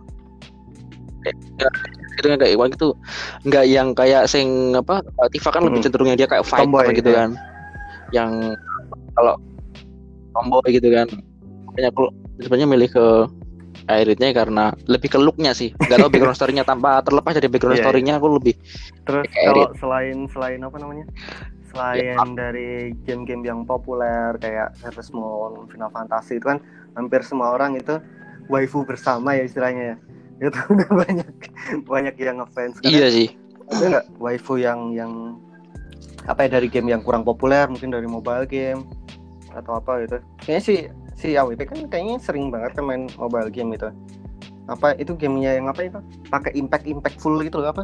gitu kan kayak ibuan gitu nggak yang kayak sing apa Tifa kan lebih Hmm. cenderungnya dia kayak fighter Tomboy, gitu ya. kan yang kalau tomboy gitu kan makanya aku sebenarnya milih ke Airitnya karena lebih ke looknya sih nggak tahu background story-nya tanpa terlepas dari background Iya, iya. story-nya aku lebih Terus kalau selain selain apa namanya? Selain Ya. dari game-game yang populer kayak Harvest Moon, Final Fantasy itu kan hampir semua orang itu waifu bersama ya istilahnya ya. Itu udah banyak banyak yang ngefans iya sih ada nggak waifu yang yang apa ya dari game yang kurang populer mungkin dari mobile game atau apa gitu kayaknya si si AWP kan kayaknya sering banget kan main mobile game itu apa itu gamenya yang apa itu? Pakai impact impactful gitu loh apa?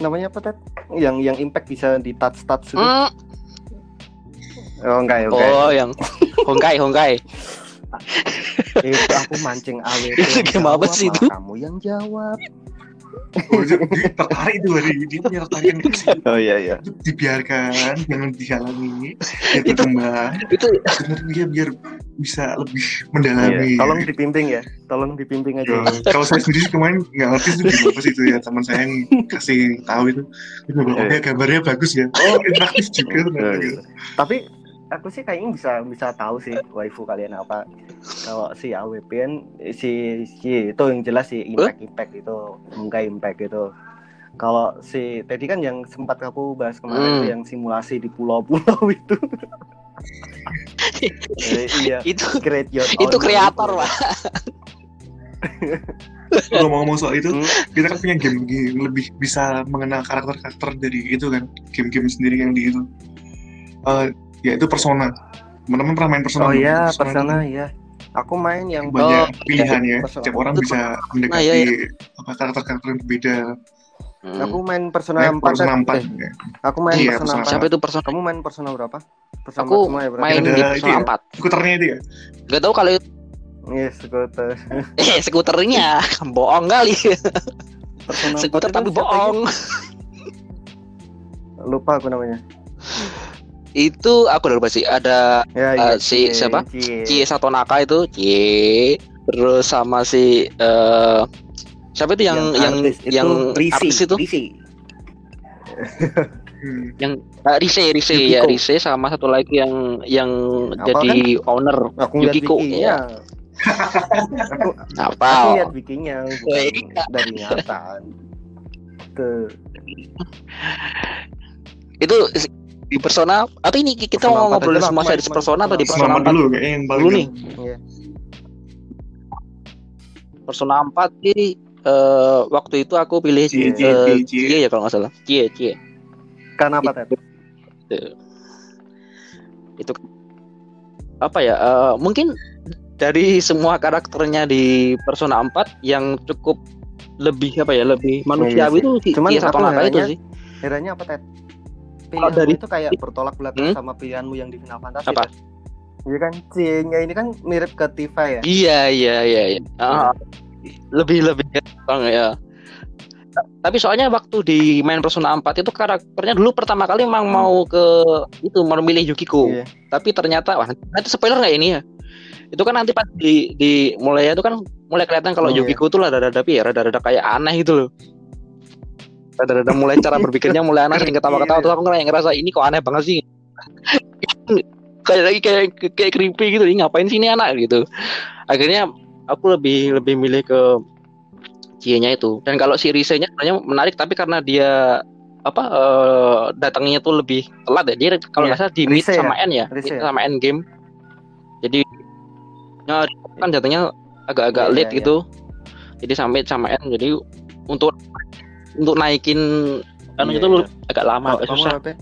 Namanya apa Ted? yang yang impact bisa di touch touch gitu. Hmm, oh enggak ya enggak. Oh yang Honkai Honkai itu aku mancing AWP Itu game apa sih itu? kamu yang jawab tertarik itu hari dia punya tertarik ke situ. oh iya iya dibiarkan jangan dihalangi dia Itu- itu benar dia biar bisa lebih mendalami Iya, tolong dibimbing ya tolong dibimbing aja Ya, kalau saya sendiri kemarin nggak ngerti itu game apa sih itu ya teman saya yang kasih tahu itu itu bilang, oh Iya. ya gambarnya bagus ya oh interaktif juga Iya, ternyata iya. gitu. Tapi aku sih kayaknya bisa bisa tahu sih waifu kalian apa. Kalau si AWP kan si si itu yang jelas si impact impact itu enggak impact itu. Kalau si tadi kan yang sempat aku bahas kemarin Hmm. yang simulasi di pulau-pulau itu. Eh, iya, itu create your itu kreator pak ngomong-ngomong soal itu Hmm. kita kan punya game game lebih bisa mengenal karakter-karakter dari itu kan game-game sendiri yang di itu Eh, ya itu persona teman-teman pernah main persona Oh iya, Persona persona itu ya. Aku main yang banyak Oh, pilihan ya Persona. setiap orang Itu bisa mendekati iya, apa karakter-karakter yang berbeda Hmm. Aku main Persona Main 4. persona eh. 4 Eh, ya. aku main Iya, Persona Persona 4. Siapa itu persona? Kamu main Persona berapa? Persona Aku semua ya berarti. main Ada di itu persona ya? 4. skuternya itu ya Gak tahu kalau itu Iya, skuter. eh skuternya bohong kali. Persona 4 Skuter itu tapi bohong. Lupa aku namanya. Itu aku udah lupa sih. Ada Ya, Eh, iya. si Cie, siapa? Cie. Cie Satonaka itu, Cie. Terus sama si eh siapa itu yang yang artis itu yang Risi, artis itu? Risi. Hmm. Yang eh, Rise, Rise Yukiko. ya, Rise sama satu lagi yang yang Apa jadi owner Aku lihat Yukiko. bikinya. aku aku apa? lihat bikinya bukan Iya. dari nyata. Tuh. Itu di persona atau ini kita Persona mau 4 ngobrolin semua series cuma persona atau di Persona persona Selama 4 dulu kayaknya yang paling dulu nih? Iya. Persona 4 sih eh waktu itu aku pilih Cie, eh, Cie, Cie, Cie. Cie ya kalau nggak salah. Cie, Cie. Karena apa, Ted? itu apa ya eh, mungkin dari semua karakternya di Persona 4 yang cukup lebih apa ya lebih manusiawi sih. itu si Cuman Cie Satonaka itu sih Heranya apa, Ted? Kalau Pilihanmu dari- itu kayak bertolak belakang Hmm? sama pilihanmu yang di Final Fantasy. Apa? Ted. Iya kan, Cie-nya ini kan mirip ke Tifa ya. iya iya iya, iya. Ah, lebih lebih bang ya tapi soalnya waktu di main Persona 4 itu karakternya dulu pertama kali memang mau ke itu mau memilih Yukiko Iya. tapi ternyata wah nanti spoiler nggak ini ya itu kan nanti pas di di mulai itu kan mulai kelihatan kalau Oh, iya. Yukiko tuh rada-rada tapi ya rada-rada kayak aneh gitu loh rada-rada mulai cara berpikirnya mulai aneh sering ketawa-ketawa. Tuh aku ngerasa ini kok aneh banget sih? Kayak lagi kayak kayak creepy gitu. Ini ngapain sih ini anak? Gitu. Akhirnya aku lebih lebih milih ke Cie-nya itu. Dan kalau si Rise-nya sebenarnya menarik tapi karena dia apa eh, datangnya tuh lebih telat ya. Dia kalau Iya, nggak salah di mid ya? sama end ya. Rise mid ya? sama end game. Jadi ya, kan datangnya agak-agak Iya, late iya, gitu. Jadi sampai sama end jadi untuk untuk naikin anu Iya, itu iya. agak lama Kalau agak susah apa?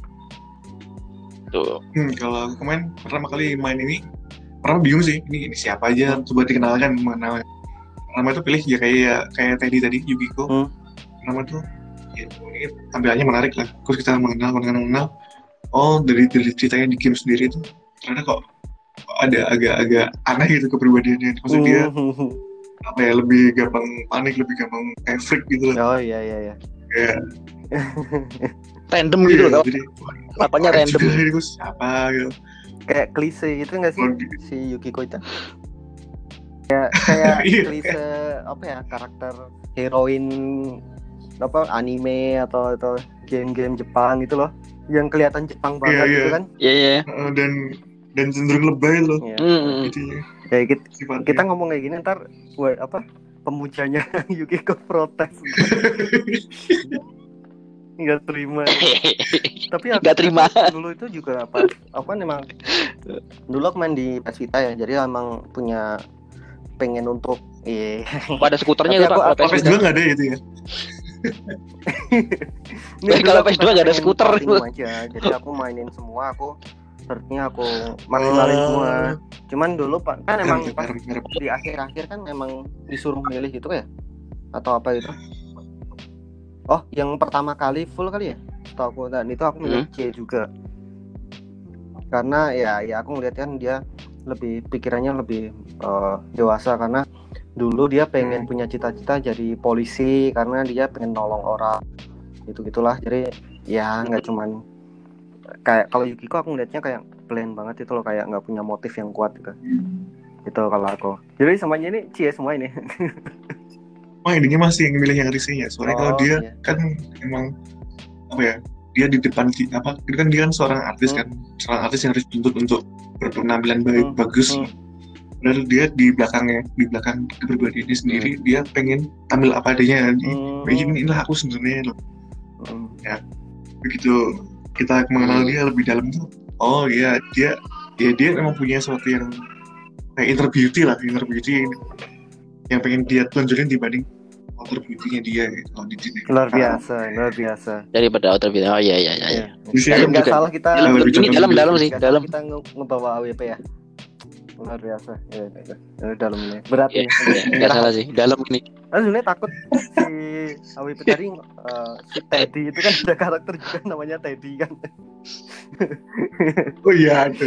tuh Hmm, kalau aku kemarin pertama kali main ini pertama bingung sih ini, ini siapa aja coba dikenalkan mana pertama itu pilih ya kayak ya, kayak tadi tadi Yukiko Hmm. pertama tuh ya, ini tampilannya menarik lah terus kita mengenal mengenal mengenal oh dari dari ceritanya di game sendiri tuh ternyata kok kok ada agak-agak aneh gitu kepribadiannya maksudnya dia Hmm. Apa ya lebih gampang panik lebih gampang kayak freak gitu loh Oh iya iya iya. kayak random gitu iya, loh jadi apanya random juga ini gue siapa gitu Kayak klise gitu enggak sih Kalau di- si Yukiko itu? Kayak kayak Iya. klise apa ya karakter heroin apa anime atau atau game-game Jepang gitu loh yang kelihatan Jepang banget Iya, gitu iya. kan iya iya Eh, dan dan cenderung lebay loh Iya. Hmm, hmm. intinya kayak kita, sifatnya kita ngomong kayak gini ntar wah, apa pemujanya Yukiko protes nggak terima tapi aku Nggak terima. aku dulu itu juga apa apa memang dulu aku main di PS Vita ya jadi emang punya pengen untuk iya pada skuternya Tapi itu aku- Pak, aku- kalau PS PS2. 2 nggak ada gitu ya Ini kalau aku PS2 nggak ada skuter. aja jadi aku mainin semua aku searchnya aku maksimalin Oh. semua. Cuman dulu pak kan emang Merem, pas di akhir-akhir kan emang disuruh milih gitu ya? Atau apa gitu oh yang pertama kali full kali ya? Setahu aku. Dan itu aku milih C juga. Karena ya ya aku ngeliat kan dia lebih pikirannya lebih eh, dewasa. Karena dulu dia pengen punya cita-cita jadi polisi. Karena dia pengen nolong orang. Gitu gitulah jadi ya nggak cuman kayak kalau Yukiko aku ngeliatnya kayak plain banget itu loh kayak nggak punya motif yang kuat gitu itu kalau aku jadi semuanya ini cie semua ini Wah ininya masih yang milih yang risihnya. Soalnya kalau Oh, dia iya. kan emang apa ya? Dia di depan apa? Ini kan dia kan seorang artis Hmm. kan, seorang artis yang harus dituntut untuk berpenampilan baik Hmm, bagus. hmm. Padahal dia di belakangnya, di belakang kepribadiannya sendiri, dia pengen tampil apa adanya. Hmm. Begini inilah aku sebenarnya. loh. Hmm. Begitu kita mengenal Hmm. dia lebih dalam tuh, oh iya dia, ya dia memang punya sesuatu yang kayak inner beauty lah, inner beauty yang pengen dia tunjukin dibanding outer beauty-nya dia gitu kalau di sini. luar biasa luar biasa. Daripada outer video oh iya iya iya iya. Kan nggak salah kita dalam lebih ini dalam lebih- dalam sih dalam. Kita nge- ngebawa AWP ya. Luar biasa. Ya, ya, ya. Ya, dalam ini. Berat iya, nggak salah sih. Dalam ini Aku sebenarnya takut si AWP tadi eh, si Teddy itu kan ada karakter juga namanya Teddy kan. Oh iya ada.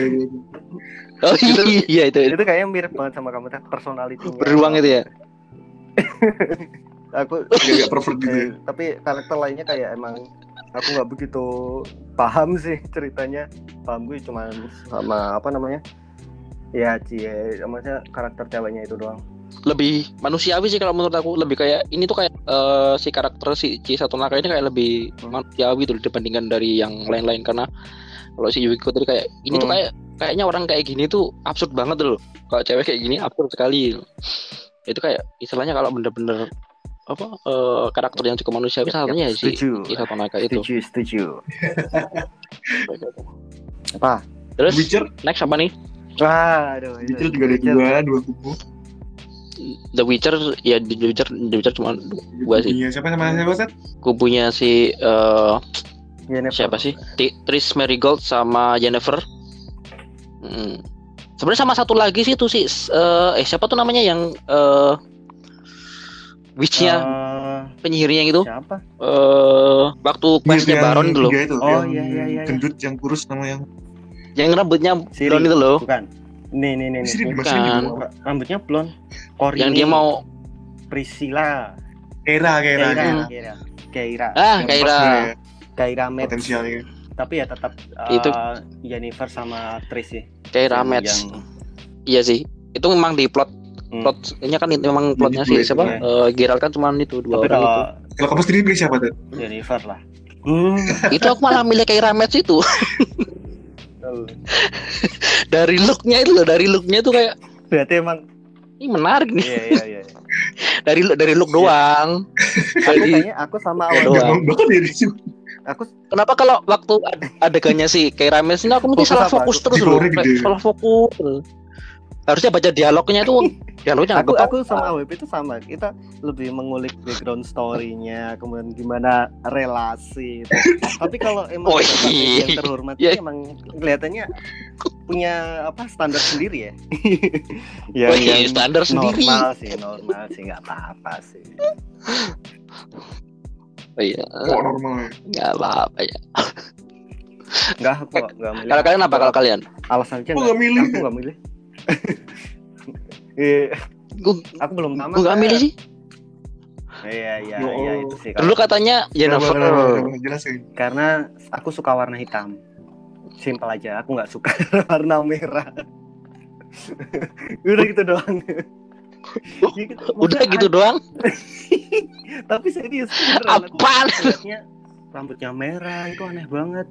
oh iya itu, itu. itu kayaknya mirip banget sama kamu personality beruang itu ya? Aku Agak pervert gitu ya. eh, tapi karakter lainnya kayak emang aku nggak begitu paham sih ceritanya. Paham gue cuma sama apa namanya? Ya cie maksudnya karakter ceweknya itu doang lebih manusiawi sih kalau menurut aku. Lebih kayak ini tuh kayak eh, si karakter si C satu Naka ini kayak lebih Hmm. manusiawi tuh dibandingkan dari yang lain-lain. Karena kalau si Yukiko tadi kayak ini tuh Hmm. kayak kayaknya orang kayak gini tuh absurd banget loh. Kalau cewek kayak gini absurd sekali. Itu kayak istilahnya kalau bener-bener apa eh, karakter yang cukup manusiawi salah satunya ya si satu Naka itu. Setuju setuju. Apa? Terus Witcher, next apa nih? Wah aduh itu- Witcher juga ada dua, dua kubu. The Witcher ya The Witcher The Witcher cuma dua sih Kubunya siapa sama siapa Seth? kubunya si eh, Yennefer. siapa sih Ti- Tris Marigold sama Jennifer hmm. sebenarnya sama satu lagi sih tuh si eh eh, siapa tuh namanya yang eh witchnya Eh, penyihirnya gitu siapa eh waktu questnya Baron itu loh tiga itu, Oh, yang iya, iya, iya, iya. gendut yang kurus nama yang yang rambutnya Siri. blonde itu loh bukan nih nih nih, nih. bukan. rambutnya blond Corini yang dia mau Priscilla Kera, Kera, Keira Kera. Keira Keira ah Keira Metz Potensialnya. tapi ya tetap Itu. uh, Jennifer sama Tris sih Kaira Yang- Metz yang- iya sih itu memang di plot Hmm. plotnya kan itu memang plotnya sih itu, siapa ya. Eh, Geralt kan cuma itu dua tapi orang kalau itu Kalau kamu sendiri pilih siapa tuh? Jennifer lah hmm. itu aku malah milih Kaira Metz itu dari looknya itu loh dari looknya tuh kayak berarti emang ini menarik nih. Iya iya iya dari dari look doang. Aku kayaknya aku sama awal doang. Dari situ. aku kenapa kalau waktu ad- adegannya si Keira Metz ini aku mungkin Fokus salah fokus terus loh. Kayak salah fokus. terus. Harusnya baca dialognya itu dialognya aku aku sama AWP itu sama kita lebih mengulik background story-nya kemudian gimana relasi itu. tapi kalau emang Oh, iya. yang terhormat ini emang kelihatannya punya apa standar sendiri ya Oh, iya, standar sendiri. normal sih normal sih nggak apa-apa sih Oh, iya Kok normal ya? nggak apa-apa ya nggak aku nggak milih kalau kalian apa kalau kalian alasannya Kok nggak milih? aku nggak milih Iya, gue aku belum tamat gue nggak milih sih. Iya iya Oh. iya itu sih dulu katanya Jennifer Coba, coba, coba, Jelasin. karena aku suka warna hitam. Simpel aja aku nggak suka warna merah. Udah gitu doang. Ya gitu, udah gitu doang? An- tapi serius Apaan? liatnya rambutnya merah itu aneh banget.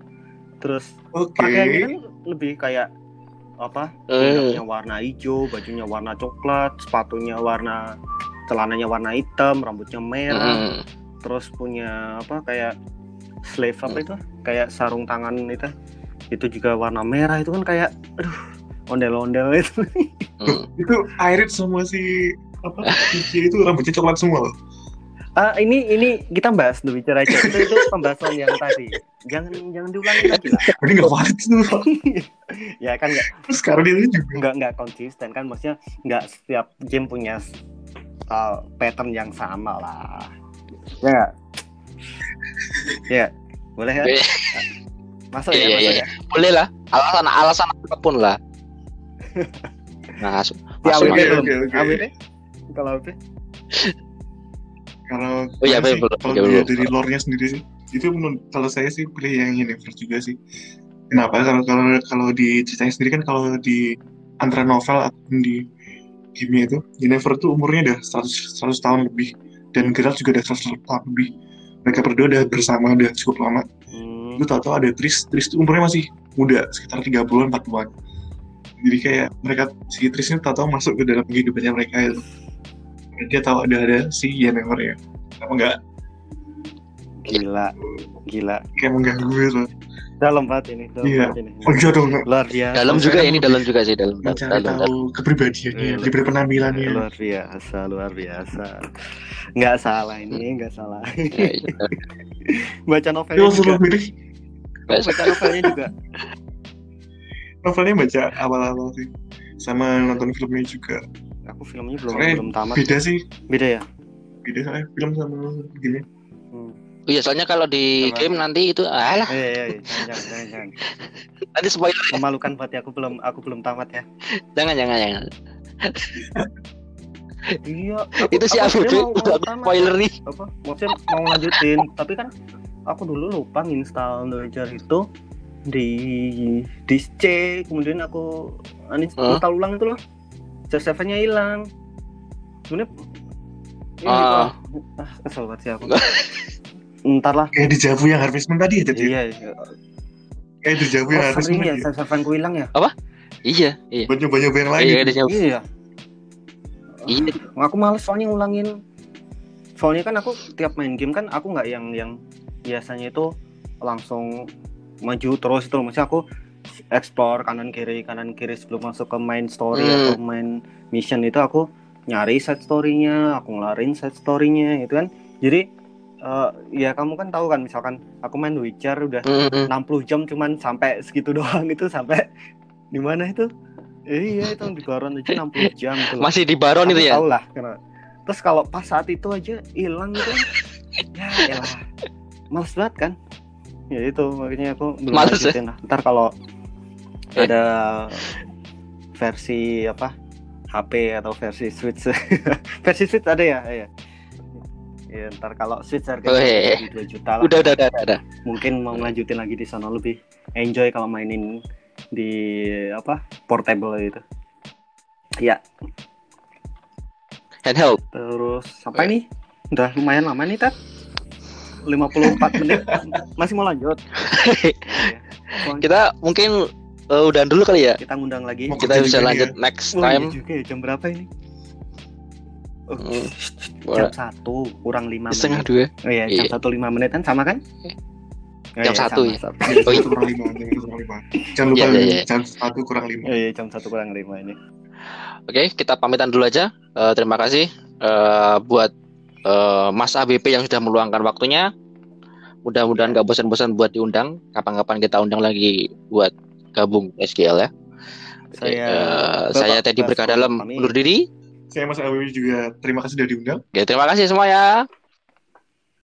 Terus Oke. pakaiannya kan lebih kayak apa Hmm. bajunya warna hijau bajunya warna coklat sepatunya warna celananya warna hitam rambutnya merah Hmm. terus punya apa kayak slave apa itu kayak sarung tangan itu itu juga warna merah itu kan kayak aduh ondel-ondel itu Hmm. Itu Irit sama si apa? Itu rambutnya coklat semua loh. Ah ini ini kita bahas The Witcher aja. Itu itu pembahasan yang tadi. Jangan jangan diulangi lagi lah. Ini nggak valid tuh. ya kan nggak. Terus sekarang dia juga. nggak nggak konsisten kan. Maksudnya nggak setiap game punya uh, pattern yang sama lah. Ya nggak? ya boleh ya? Iya. masuk Iya, ya iya, masuk iya. ya? Boleh lah. Alasan alasan apa pun lah. Masuk. Di masuk Oke, oke, oke. AWP kalau AWP Kalau Oh iya, sih, kalau dilihat belum. dari lore-nya sendiri sih, itu menurut kalau saya sih pilih yang Yennefer juga sih. Kenapa? Kalau kalau kalau di ceritanya sendiri kan kalau di antara novel ataupun di game itu, Yennefer tuh umurnya udah 100 100 tahun lebih dan Geralt juga udah 100 tahun lebih. Mereka berdua udah bersama udah cukup lama. Hmm, Lu tahu-tahu ada Tris, Tris tuh umurnya masih muda, sekitar 30-an 40-an. Jadi kayak mereka si Tris ini tahu-tahu masuk ke dalam kehidupannya mereka itu. Dia tahu ada ada si Yennefer ya. Kenapa nggak gila gila kayak mengganggu gitu dalam banget ini dalam Iya. banget ini Oh iya dong, luar biasa Dalam juga ini dalam juga sih dalam. mencari dalam, dalam. tahu kepribadiannya, Iya. diberi penampilannya. luar biasa luar biasa nggak salah ini nggak salah Ya, iya. baca novelnya Yo, juga Aku baca novelnya juga novelnya baca awal-awal sih, sama nonton filmnya juga. Aku filmnya belum Soalnya belum tamat Beda sih, beda ya beda soalnya film sama gini. hmm. Iya soalnya kalau di Apa? game nanti itu alah eh, eh, eh, jangan, jangan, jangan, jangan. nanti spoiler memalukan buat aku belum aku belum tamat ya jangan jangan jangan. iya itu si ABB udah spoiler nih. apa maksudnya mau lanjutin tapi kan aku dulu lupa install Dojar itu di disk C kemudian aku uninstall ulang itu loh save nya hilang sebenarnya ini Ah. kok- ah kesel banget sih aku ntar lah Kayak di Javu yang Harvest Moon tadi ya, jadi iya iya kayak di Javu yang oh, Harvest sering Moon ya ya. hilang ya Iya iya. Buat nyoba-nyoba yang lain. Iya gitu. iya Iya. aku males soalnya ngulangin soalnya kan aku tiap main game kan aku nggak yang yang biasanya itu langsung maju terus itu loh. maksudnya aku explore kanan kiri kanan kiri sebelum masuk ke main story Hmm. atau main mission itu aku nyari side story-nya aku ngelarin side story-nya gitu kan jadi eh, ya kamu kan tahu kan misalkan aku main Witcher udah Mm, mm. 60 jam cuman sampai segitu doang itu sampai di mana itu Eh, iya itu di Baron aja 60 jam itu. Masih di Baron itu Aku ya. tahu lah karena terus kalau pas saat itu aja hilang gitu kan ya elah males banget kan ya itu makanya aku belum Males ya? lah ntar kalau. Ada versi apa? HP atau versi Switch. Versi Switch ada ya? Ya ya ntar kalau Switch harganya Oh, iya, iya. di 2 juta lah. Udah udah udah udah. udah. mungkin mau lanjutin lagi di sana lebih enjoy kalau mainin di apa? Portable gitu. Ya Handheld. Terus sampai nih udah lumayan lama nih Tat. 54 menit. Masih mau lanjut? Iya. Kita mungkin eh, udahan dulu kali ya. kita ngundang lagi Mau Kita bisa lanjut nih next Oh, iya time. juga ya, jam berapa ini Oh, Hmm, jam satu kurang lima Setengah menit dua. oh iya jam Iya. satu lima menit kan sama kan Oh, Jam satu, sama, ya. sama. Oh, iya. Satu kurang lima, jam satu kurang lima. Jangan lupa Iya, iya, iya. jam satu kurang lima. Oh, iya jam satu kurang lima ini Oke, kita pamitan dulu aja. Eh, terima kasih eh, buat eh, Mas ABP yang sudah meluangkan waktunya. Mudah-mudahan nggak bosan-bosan buat diundang. Kapan-kapan kita undang lagi buat gabung SGL ya. Saya Bapak saya Teddy Basko Berkah dalam pamit. undur diri. Saya Mas Awi juga terima kasih sudah diundang. Oke, terima kasih semua ya.